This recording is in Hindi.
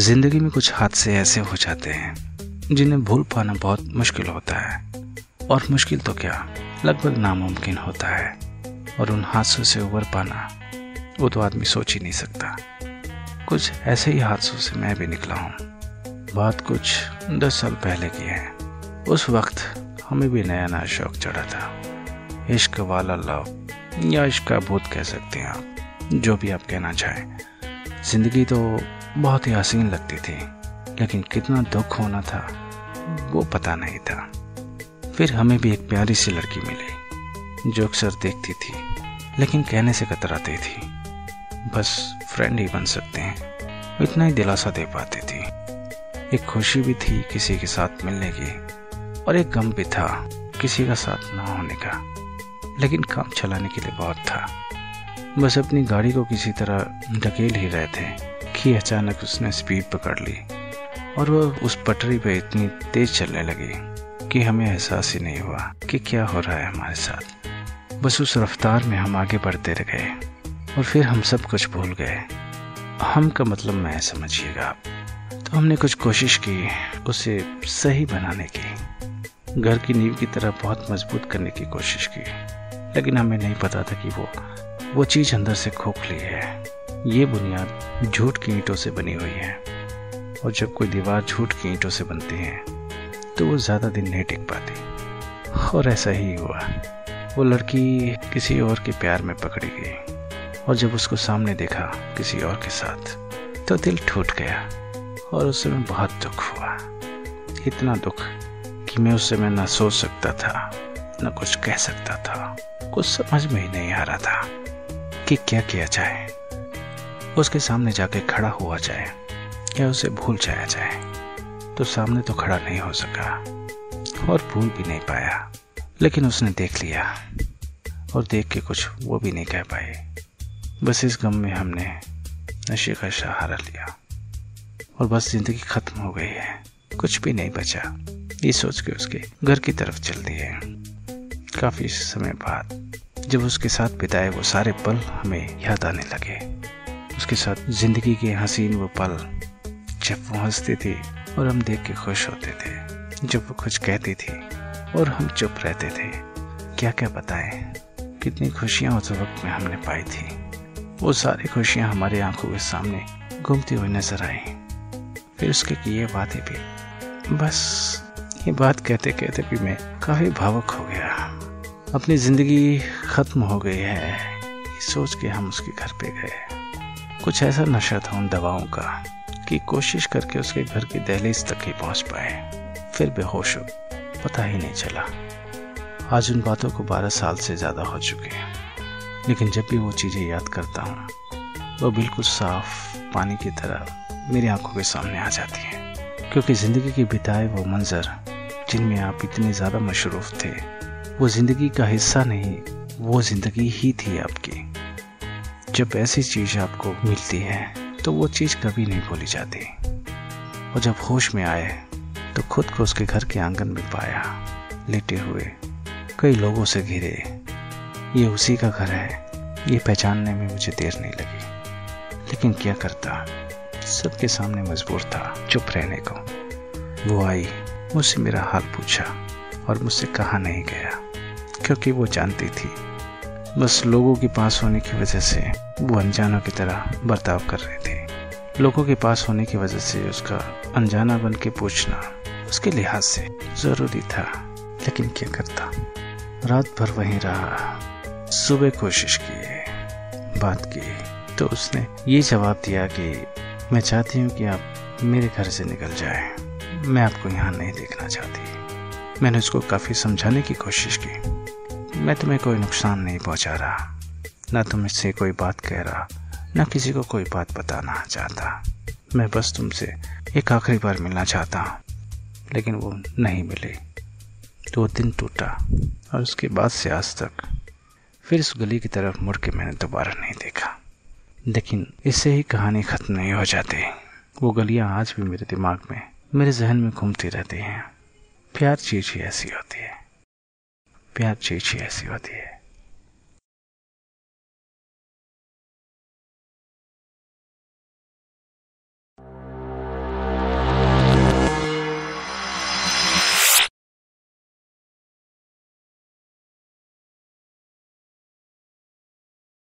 ज़िंदगी में कुछ हादसे ऐसे हो जाते हैं, जिन्हें भूल पाना बहुत मुश्किल होता है। और मुश्किल तो क्या? लगभग नामुमकिन होता है। और उन हादसों से उबर पाना, वो तो आदमी सोच ही नहीं सकता। कुछ ऐसे ही हादसों से मैं भी निकला हूँ। बात कुछ दस साल पहले की है। उस वक्त हमें भी नया नया शौक चढ़ा था। इश्क वाला लव, या इश्क का भूत कह सकते हैं आप, जो भी आप कहना चाहें। ज़िंदगी तो बहुत ही हसीन लगती थी, लेकिन कितना दुख होना था, वो पता नहीं था। फिर हमें भी एक प्यारी सी लड़की मिली, जो अक्सर देखती थी, लेकिन कहने से कतराती थी। बस फ्रेंड ही बन सकते हैं, इतना ही दिलासा दे पाती थी। एक खुशी भी थी किसी के साथ मिलने की, और एक गम भी था किसी का साथ ना होने का। लेकिन काम चलाने के लिए बहुत था। बस अपनी गाड़ी को किसी तरह ढकेल ही रहे थे। कि अचानक उसने स्पीड पकड़ ली और वो उस पटरी पे इतनी तेज चलने लगी कि हमें एहसास ही नहीं हुआ कि क्या हो रहा है हमारे साथ। बस उस रफ्तार में हम आगे बढ़ते रह गए और फिर हम सब कुछ भूल गए। हम का मतलब मैं समझिएगा आप। तो हमने कुछ कोशिश की, उसे सही बनाने की। घर की नींव की तरह बहुत मज़बूत करने की कोशिश की, लेकिन हमें नहीं पता था कि वो वो चीज़ अंदर से खोखली है। ये बुनियाद झूठ की ईंटों से बनी हुई है। और जब कोई दीवार झूठ की ईंटों से बनती है तो वो ज़्यादा दिन नहीं टिक पाती। और ऐसा ही हुआ। वो लड़की किसी और के प्यार में पकड़ी गई। और जब उसको सामने देखा किसी और के साथ तो दिल टूट गया। और उस समय बहुत दुख हुआ। इतना दुख कि मैं उस समय ना सोच सकता था, न कुछ कह सकता था। कुछ समझ में ही नहीं आ रहा था कि क्या किया जाए। उसके सामने जाके खड़ा हुआ जाए या उसे भूल जाया जाए तो सामने तो खड़ा नहीं हो सका और भूल भी नहीं पाया। लेकिन उसने देख लिया और देख के कुछ वो भी नहीं कह पाए। बस इस गम में हमने नशे का सहारा लिया और बस ज़िंदगी खत्म हो गई है। कुछ भी नहीं बचा। ये सोच के उसके घर की तरफ़ चल दिए। काफ़ी समय बाद जब उसके साथ बिताए वो सारे पल हमें याद आने लगे। उसके साथ ज़िंदगी के हसीन वो पल जब वो हंसती थी और हम देख के खुश होते थे, जब वो कुछ कहती थी और हम चुप रहते थे। क्या क्या बताएँ? कितनी खुशियाँ उस वक्त में हमने पाई थी। वो सारी खुशियाँ हमारी आँखों के सामने घूमती हुई नज़र आई। फिर उसके किए बातें भी। बस, ये बात कहते कहते भी मैं काफ़ी भावुक हो गया। अपनी ज़िंदगी खत्म हो गई है। सोच के हम उसके घर पे गए। कुछ ऐसा नशा था उन दवाओं का कि कोशिश करके उसके घर की दहलीज तक ही पहुँच पाए। फिर बेहोश हो, पता ही नहीं चला। आज उन बातों को बारह साल से ज़्यादा हो चुके हैं। लेकिन जब भी वो चीज़ें याद करता हूँ, वो बिल्कुल साफ़ पानी की तरह मेरी आँखों के सामने आ जाती है। क्योंकि ज़िंदगी के बिताए वो मंजर जिनमें आप इतने ज़्यादा मशरूफ थे, वो ज़िंदगी का हिस्सा नहीं, वो ज़िंदगी ही थी आपकी। जब ऐसी चीज़ आपको मिलती है तो वो चीज़ कभी नहीं भूली जाती। और जब होश में आए तो खुद को उसके घर के आँगन में पाया, लेटे हुए, कई लोगों से घिरे। ये उसी का घर है, ये पहचानने में मुझे देर नहीं लगी। लेकिन क्या करता? सबके सामने मजबूर था, चुप रहने को। वो आई, मुझसे मेरा हाल पूछा, और मुझसे कहा नहीं गया, क्योंकि वो जानती थी बस लोगों के पास होने की वजह से वो अनजानों की तरह बर्ताव कर रहे थे। लोगों के पास होने की वजह से उसका अनजाना बन के पूछना उसके लिहाज से ज़रूरी था, लेकिन क्या करता? रात भर वहीं रहा, सुबह कोशिश की बात की तो उसने ये जवाब दिया कि, मैं चाहती हूँ कि आप मेरे घर से निकल जाए। मैं आपको यहाँ नहीं देखना चाहती। मैंने उसको काफ़ी समझाने की कोशिश की। मैं तुम्हें कोई नुकसान नहीं पहुँचा रहा, न तुमसे कोई बात कह रहा, न किसी को कोई बात बताना चाहता। मैं बस तुमसे एक आखिरी बार मिलना चाहता हूँ, लेकिन वो नहीं मिले। तो वो दिन टूटा और उसके बाद से आज तक फिर उस गली की तरफ़ मुड़ के मैंने दोबारा नहीं देखा। लेकिन इससे ही कहानी खत्म नहीं हो जाती। वो गलियाँ आज भी मेरे दिमाग में, मेरे जहन में घूमती रहती हैं। प्यार चीज़ ही ऐसी होती है। प्यार ही ऐसी होती है।